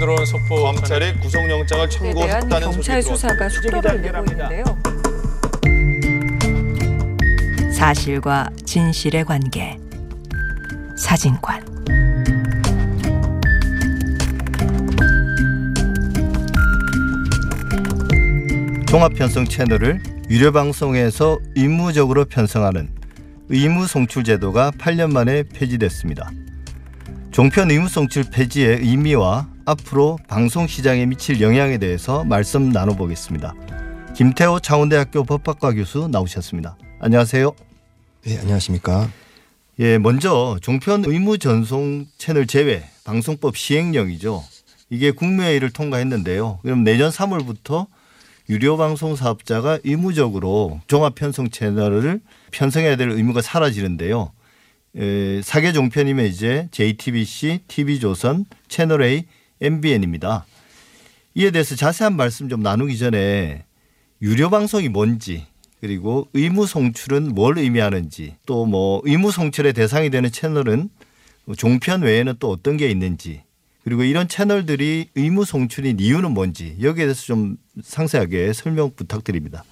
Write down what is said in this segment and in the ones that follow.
들어온 속보 검찰이 구속영장을 청구했다는 경찰 수사가 속도를 내고 있는데요. 사실과 진실의 관계 사진관 종합 편성 채널을 유료 방송에서 의무적으로 편성하는 의무 송출 제도가 8년 만에 폐지됐습니다. 종편 의무 송출 폐지의 의미와 앞으로 방송 시장에 미칠 영향에 대해서 말씀 나눠보겠습니다. 김태호 창원대학교 법학과 교수 나오셨습니다. 안녕하세요. 네, 안녕하십니까. 예, 먼저 종편 의무 전송 채널 제외 방송법 시행령이죠. 이게 국무회의를 통과했는데요. 그럼 내년 3월부터 유료 방송 사업자가 의무적으로 종합 편성 채널을 편성해야 될 의무가 사라지는데요. 에, 사계 종편이면 이제 JTBC, TV조선, 채널A, MBN입니다. 이에 대해서 자세한 말씀 좀 나누기 전에 유료 방송이 뭔지 그리고 의무 송출은 뭘 의미하는지 또 뭐 의무 송출의 대상이 되는 채널은 종편 외에는 또 어떤 게 있는지 그리고 이런 채널들이 의무 송출인 이유는 뭔지 여기에 대해서 좀 상세하게 설명 부탁드립니다.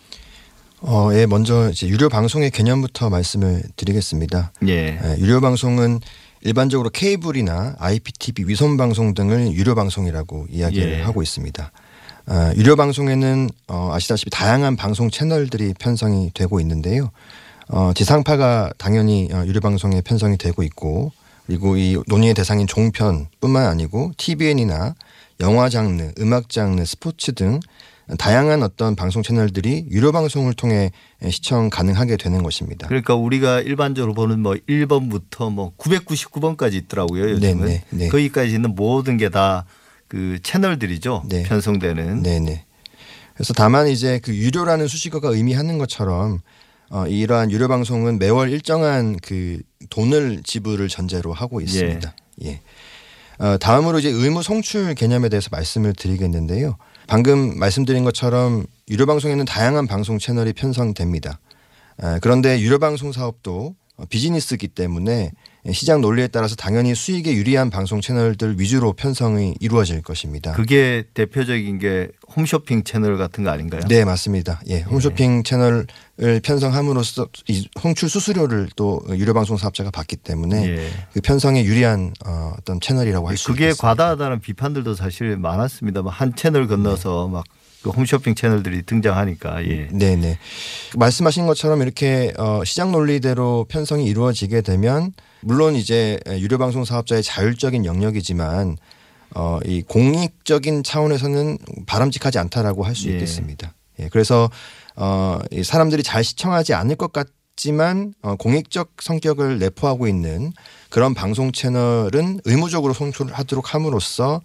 어, 예, 먼저 이제 유료 방송의 개념부터 말씀을 드리겠습니다. 예. 예, 유료 방송은 일반적으로 케이블이나 IPTV 위성 방송 등을 유료 방송이라고 이야기를 예. 하고 있습니다. 아, 유료 방송에는 어, 아시다시피 다양한 방송 채널들이 편성이 되고 있는데요. 어, 지상파가 당연히 어, 유료 방송에 편성이 되고 있고 그리고 이 논의의 대상인 종편뿐만 아니고 TVN이나 영화 장르, 음악 장르, 스포츠 등 다양한 어떤 방송 채널들이 유료 방송을 통해 시청 가능하게 되는 것입니다. 그러니까 우리가 일반적으로 보는 뭐 1번부터 뭐 999번까지 있더라고요. 요즘은 네, 네, 네. 거기까지 있는 모든 게 다 그 채널들이죠. 네. 편성되는. 네네. 그래서 다만 이제 그 유료라는 수식어가 의미하는 것처럼 어, 이러한 유료 방송은 매월 일정한 그 돈을 지불을 전제로 하고 있습니다. 예. 어, 다음으로 이제 의무 송출 개념에 대해서 말씀을 드리겠는데요. 방금 말씀드린 것처럼 유료 방송에는 다양한 방송 채널이 편성됩니다. 아, 그런데 유료 방송 사업도 어, 비즈니스이기 때문에 시장 논리에 따라서 당연히 수익에 유리한 방송 채널들 위주로 편성이 이루어질 것입니다. 그게 대표적인 게 홈쇼핑 채널 같은 거 아닌가요? 네, 맞습니다. 예, 홈쇼핑 채널을 편성함으로써 이 송출 수수료를 또 유료 방송 사업자가 받기 때문에 예. 그 편성에 유리한 어, 어떤 채널이라고 할수 그게 있습니다. 과다하다는 비판들도 사실 많았습니다. 뭐한 채널 건너서 막 그 홈쇼핑 채널들이 등장하니까 예. 네, 네. 말씀하신 것처럼 이렇게 어, 시장 논리대로 편성이 이루어지게 되면 물론 이제 유료 방송 사업자의 자율적인 영역이지만 어, 이 공익적인 차원에서는 바람직하지 않다라고 할수 예. 있겠습니다. 예, 그래서 어, 이 사람들이 잘 시청하지 않을 것 같 지만 어, 공익적 성격을 내포하고 있는 그런 방송 채널은 의무적으로 송출하도록 함으로써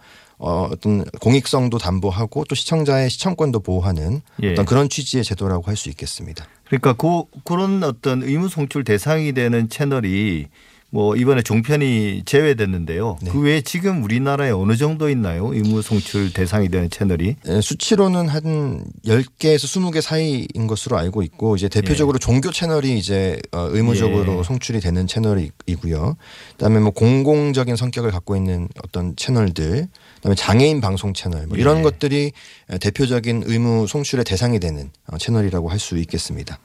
어, 어떤 공익성도 담보하고 또 시청자의 시청권도 보호하는 예. 어떤 그런 취지의 제도라고 할 수 있겠습니다. 그러니까 그 그런 어떤 의무 송출 대상이 되는 채널이 뭐 이번에 종편이 제외됐는데요. 네. 그 외에 지금 우리나라에 어느 정도 있나요? 의무 송출 대상이 되는 채널이? 에, 수치로는 한 10개에서 20개 사이인 것으로 알고 있고 이제 대표적으로 종교 채널이 이제 어, 의무적으로 예. 송출이 되는 채널이고요. 그다음에 뭐 공공적인 성격을 갖고 있는 어떤 채널들, 그다음에 장애인 방송 채널 뭐 이런 예. 것들이 에, 대표적인 의무 송출의 대상이 되는 어, 채널이라고 할 수 있겠습니다.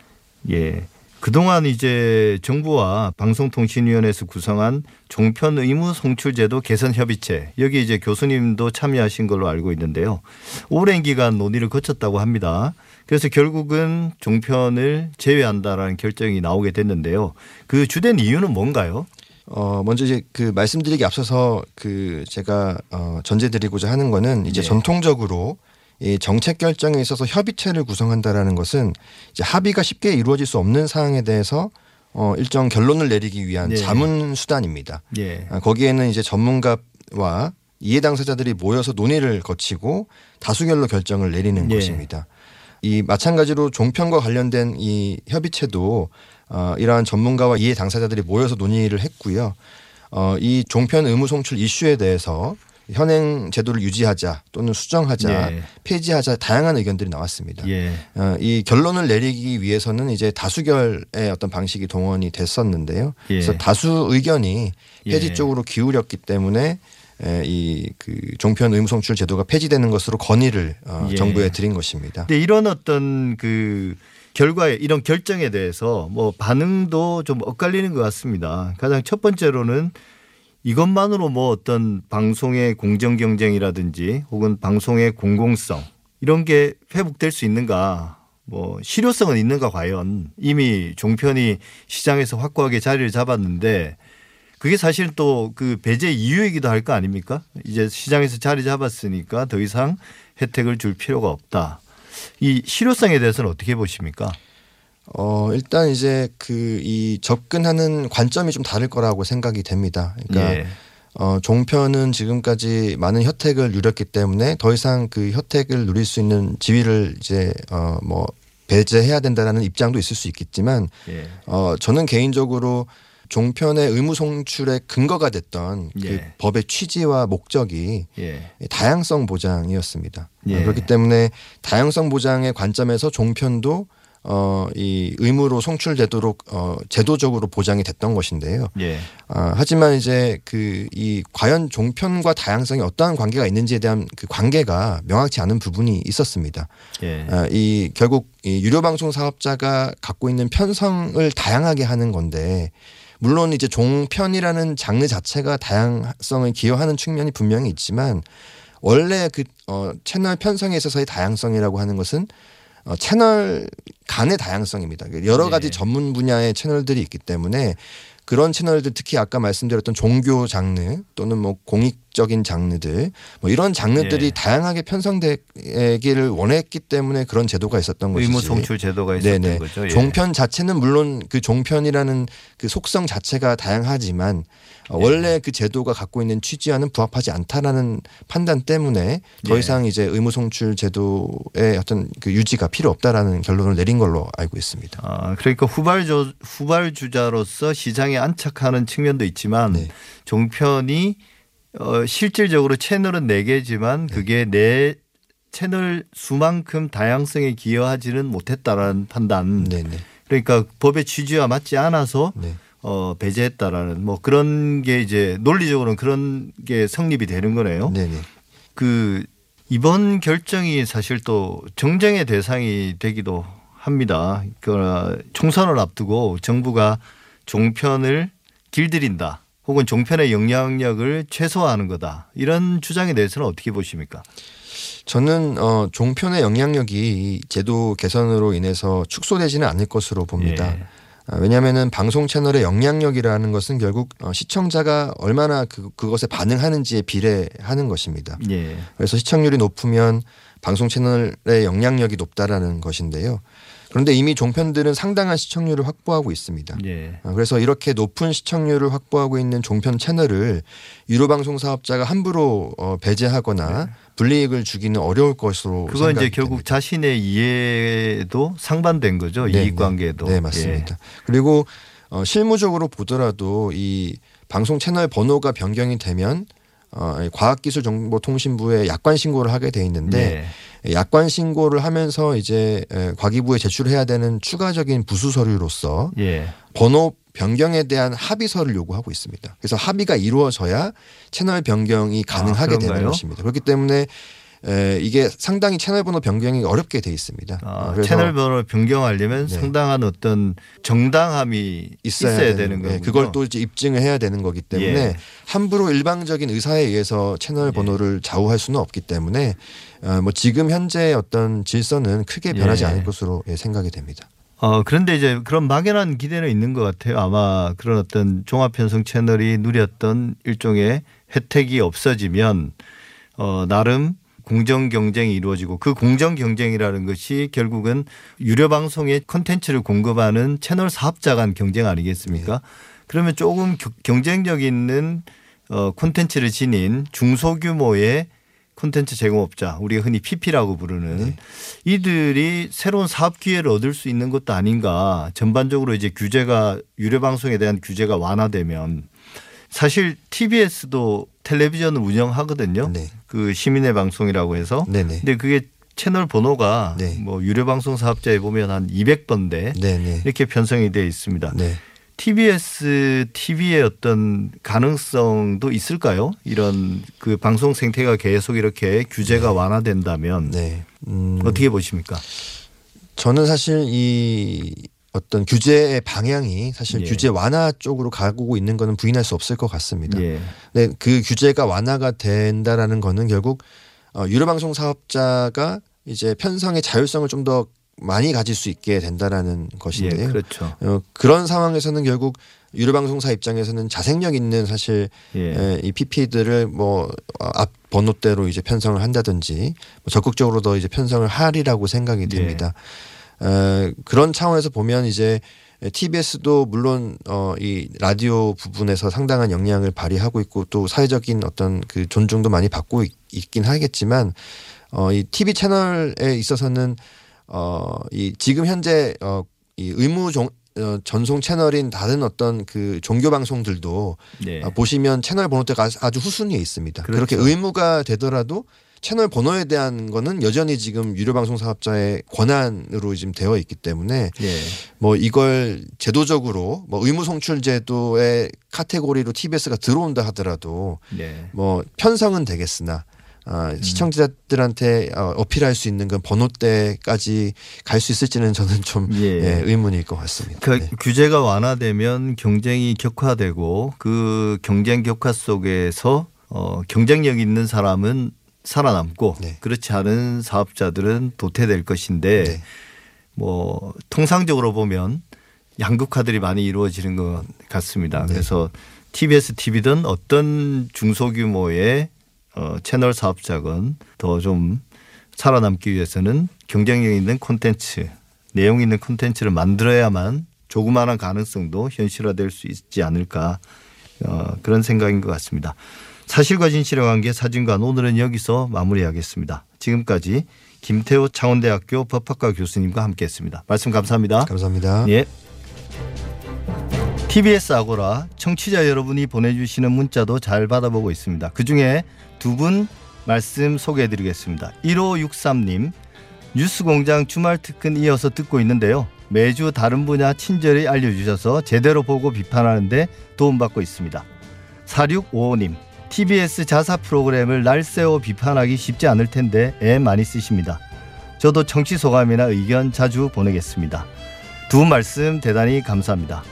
예. 그동안 이제 정부와 방송통신위원회에서 구성한 종편 의무 송출제도 개선 협의체 여기 이제 교수님도 참여하신 걸로 알고 있는데요. 오랜 기간 논의를 거쳤다고 합니다. 그래서 결국은 종편을 제외한다라는 결정이 나오게 됐는데요. 그 주된 이유는 뭔가요? 어 먼저 이제 그 말씀드리기 앞서서 그 제가 어 전제드리고자 하는 거는 이제 네. 전통적으로 이 정책 결정에 있어서 협의체를 구성한다라는 것은 이제 합의가 쉽게 이루어질 수 없는 사항에 대해서 어 일정 결론을 내리기 위한 네. 자문 수단입니다. 예. 아, 거기에는 이제 전문가와 이해 당사자들이 모여서 논의를 거치고 다수결로 결정을 내리는 예. 것입니다. 이 마찬가지로 종편과 관련된 이 협의체도 어, 이러한 전문가와 이해 당사자들이 모여서 논의를 했고요. 어, 이 종편 의무 송출 이슈에 대해서 현행 제도를 유지하자 또는 수정하자 예. 폐지하자 다양한 의견들이 나왔습니다. 예. 어, 이 결론을 내리기 위해서는 이제 다수결의 어떤 방식이 동원이 됐었는데요. 예. 그래서 다수 의견이 폐지 예. 쪽으로 기울였기 때문에 이그 종편 의무 송출 제도가 폐지되는 것으로 건의를 어, 예. 정부에 드린 것입니다. 근데 이런 어떤 그 결과에 이런 결정에 대해서 뭐 반응도 좀 엇갈리는 것 같습니다. 가장 첫 번째로는 이것만으로 뭐 어떤 방송의 공정 경쟁이라든지 혹은 방송의 공공성 이런 게 회복될 수 있는가 뭐 실효성은 있는가 과연 이미 종편이 시장에서 확고하게 자리를 잡았는데 그게 사실 또 그 배제 이유이기도 할 거 아닙니까? 이제 시장에서 자리 잡았으니까 더 이상 혜택을 줄 필요가 없다. 이 실효성에 대해서는 어떻게 보십니까? 어 일단 이제 그 이 접근하는 관점이 좀 다를 거라고 생각이 됩니다. 그러니까 예. 어, 종편은 지금까지 많은 혜택을 누렸기 때문에 더 이상 그 혜택을 누릴 수 있는 지위를 이제 어, 뭐 배제해야 된다라는 입장도 있을 수 있겠지만 예. 어, 저는 개인적으로 종편의 의무 송출의 근거가 됐던 그 예. 법의 취지와 목적이 예. 다양성 보장이었습니다. 예. 어, 그렇기 때문에 다양성 보장의 관점에서 종편도 어, 이 의무로 송출되도록 어, 제도적으로 보장이 됐던 것인데요. 예. 아, 하지만 이제 그 이 과연 종편과 다양성이 어떠한 관계가 있는지에 대한 그 관계가 명확치 않은 부분이 있었습니다. 예. 아, 이 결국 이 유료 방송 사업자가 갖고 있는 편성을 다양하게 하는 건데 물론 이제 종편이라는 장르 자체가 다양성을 기여하는 측면이 분명히 있지만 원래 그 어, 채널 편성에 있어서의 다양성이라고 하는 것은 어, 채널 간의 다양성입니다. 여러 가지 예. 전문 분야의 채널들이 있기 때문에 그런 채널들 특히 아까 말씀드렸던 종교 장르 또는 뭐 공익 적인 장르들 뭐 이런 장르들이 예. 다양하게 편성되기를 원했기 때문에 그런 제도가 있었던 것이지. 의무 송출 제도가 있었던 네네. 거죠. 예. 종편 자체는 물론 그 종편이라는 그 속성 자체가 다양하지만 어, 원래 그 제도가 갖고 있는 취지와는 부합하지 않다라는 판단 때문에 더 예. 이상 이제 의무 송출 제도의 어떤 그 유지가 필요 없다라는 결론을 내린 걸로 알고 있습니다. 아, 그러니까 후발주 후발주자로서 시장에 안착하는 측면도 있지만 네. 종편이 어, 실질적으로 채널은 네 개지만 그게 내 채널 수만큼 다양성에 기여하지는 못했다라는 판단. 네네. 그러니까 법의 취지와 맞지 않아서 네. 어, 배제했다라는 뭐 그런 게 이제 논리적으로는 그런 게 성립이 되는 거네요. 네네. 그 이번 결정이 사실 또 정쟁의 대상이 되기도 합니다. 그 총선을 앞두고 정부가 종편을 길들인다. 혹은 종편의 영향력을 최소화하는 거다. 이런 주장에 대해서는 어떻게 보십니까? 저는 어, 종편의 영향력이 이 제도 개선으로 인해서 축소되지는 않을 것으로 봅니다. 예. 아, 왜냐하면은 방송 채널의 영향력이라는 것은 결국 어, 시청자가 얼마나 그, 그것에 반응하는지에 비례하는 것입니다. 예. 그래서 시청률이 높으면 방송 채널의 영향력이 높다라는 것인데요. 그런데 이미 종편들은 상당한 시청률을 확보하고 있습니다. 예. 아, 그래서 이렇게 높은 시청률을 확보하고 있는 종편 채널을 유료 방송 사업자가 함부로 어, 배제하거나 불이익을 주기는 어려울 것으로 네. 그건 이제 결국 됩니다. 자신의 이해도 상반된 거죠. 네, 이익 관계도. 네, 네, 맞습니다. 그리고 어, 실무적으로 보더라도 이 방송 채널 번호가 변경이 되면 어, 이 과학기술정보통신부에 약관 신고를 하게 돼 예. 있는데 네. 약관 신고를 하면서 이제 에, 과기부에 제출해야 되는 추가적인 부수 서류로서 예. 번호 변경에 대한 합의서를 요구하고 있습니다. 그래서 합의가 이루어져야 채널 변경이 가능하게 되는 그런가요? 것입니다. 그렇기 때문에 에, 이게 상당히 채널 번호 변경이 어렵게 돼 있습니다. 아, 그래서 채널 번호를 변경하려면 네. 상당한 어떤 정당함이 있어야, 되는 예, 거군요. 그걸 또 이제 입증을 해야 되는 거기 때문에 예. 함부로 일방적인 의사에 의해서 채널 번호를 좌우할 수는 없기 때문에 어, 뭐 지금 현재의 어떤 질서는 크게 변하지 예. 않을 것으로 예, 생각이 됩니다. 어, 그런데 이제 그런 막연한 기대는 있는 것 같아요. 아마 그런 어떤 종합편성 채널이 누렸던 일종의 혜택이 없어지면 어, 나름 공정 경쟁이 이루어지고 그 공정 경쟁이라는 것이 결국은 유료 방송의 콘텐츠를 공급하는 채널 사업자 간 경쟁 아니겠습니까? 그러면 조금 겨- 경쟁력 있는 어, 콘텐츠를 지닌 중소규모의 콘텐츠 제공업자 우리가 흔히 PP라고 부르는 이들이 새로운 사업 기회를 얻을 수 있는 것도 아닌가. 전반적으로 이제 규제가 유료 방송에 대한 규제가 완화되면 사실 TBS도 텔레비전을 운영하거든요. 네. 그 시민의 방송이라고 해서. 네네. 근데 그게 채널 번호가 네. 뭐 유료 방송 사업자에 보면 한 200번대 네네. 이렇게 편성이 되어 있습니다. 네. TBS TV의 어떤 가능성도 있을까요? 이런 그 방송 생태가 계속 이렇게 규제가 완화된다면 네. 음, 어떻게 보십니까? 저는 사실 이 어떤 규제의 방향이 사실 예. 규제 완화 쪽으로 가고 있는 거는 부인할 수 없을 것 같습니다. 예. 네, 그 규제가 완화가 된다라는 거는 결국 어, 유료방송 사업자가 이제 편성의 자율성을 좀 더 많이 가질 수 있게 된다라는 예, 것인데요. 그렇죠. 어, 그런 상황에서는 결국 유료방송사 입장에서는 자생력 있는 사실 예. 에, 이 PP들을 뭐 앞 번호대로 이제 편성을 한다든지 뭐 적극적으로 더 이제 편성을 하리라고 생각이 됩니다. 에, 그런 차원에서 보면 이제 TBS도 물론 어, 이 라디오 부분에서 상당한 역량을 발휘하고 있고 또 사회적인 어떤 그 존중도 많이 받고 있, 있긴 하겠지만 어, 이 TV 채널에 있어서는 어, 이 지금 현재 어, 이 의무 종, 어, 전송 채널인 다른 어떤 그 종교 방송들도 네. 아, 보시면 채널 번호대가 아주- 아주 후순위에 있습니다. 그렇죠. 그렇게 의무가 되더라도 채널 번호에 대한 거는 여전히 지금 유료 방송 사업자의 권한으로 지금 되어 있기 때문에 예. 뭐 이걸 제도적으로 뭐 의무 송출 제도의 카테고리로 TBS가 들어온다 하더라도 네. 뭐 편성은 되겠으나 아, 시청자들한테 어, 어필할 수 있는 건 번호 대까지 갈 수 있을지는 저는 좀 예. 예, 의문일 것 같습니다. 그 네. 규제가 완화되면 경쟁이 격화되고 그 경쟁 격화 속에서 어, 경쟁력 있는 사람은 살아남고 네. 그렇지 않은 사업자들은 도태될 것인데 네. 뭐 통상적으로 보면 양극화들이 많이 이루어지는 것 같습니다. 네. 그래서 TBS TV든 어떤 중소규모의 어, 채널 사업자건 더 좀 살아남기 위해서는 경쟁력 있는 콘텐츠, 내용 있는 콘텐츠를 만들어야만 조그마한 가능성도 현실화될 수 있지 않을까 어, 그런 생각인 것 같습니다. 사실과 진실의 관계 사진관 오늘은 여기서 마무리하겠습니다. 지금까지 김태호 창원대학교 법학과 교수님과 함께했습니다. 말씀 감사합니다. 감사합니다. 예. TBS 아고라 청취자 여러분이 보내주시는 문자도 잘 받아보고 있습니다. 그 중에 두 분 말씀 소개해드리겠습니다. 1563님 뉴스공장 주말 특근 이어서 듣고 있는데요. 매주 다른 분야 친절히 알려주셔서 제대로 보고 비판하는데 도움받고 있습니다. 4655님 TBS 자사 프로그램을 날세워 비판하기 쉽지 않을 텐데 애 많이 쓰십니다. 저도 청취 소감이나 의견 자주 보내겠습니다. 두 분 말씀 대단히 감사합니다.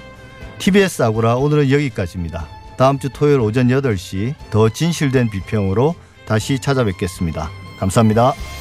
TBS 아고라 오늘은 여기까지입니다. 다음 주 토요일 오전 8시 더 진실된 비평으로 다시 찾아뵙겠습니다. 감사합니다.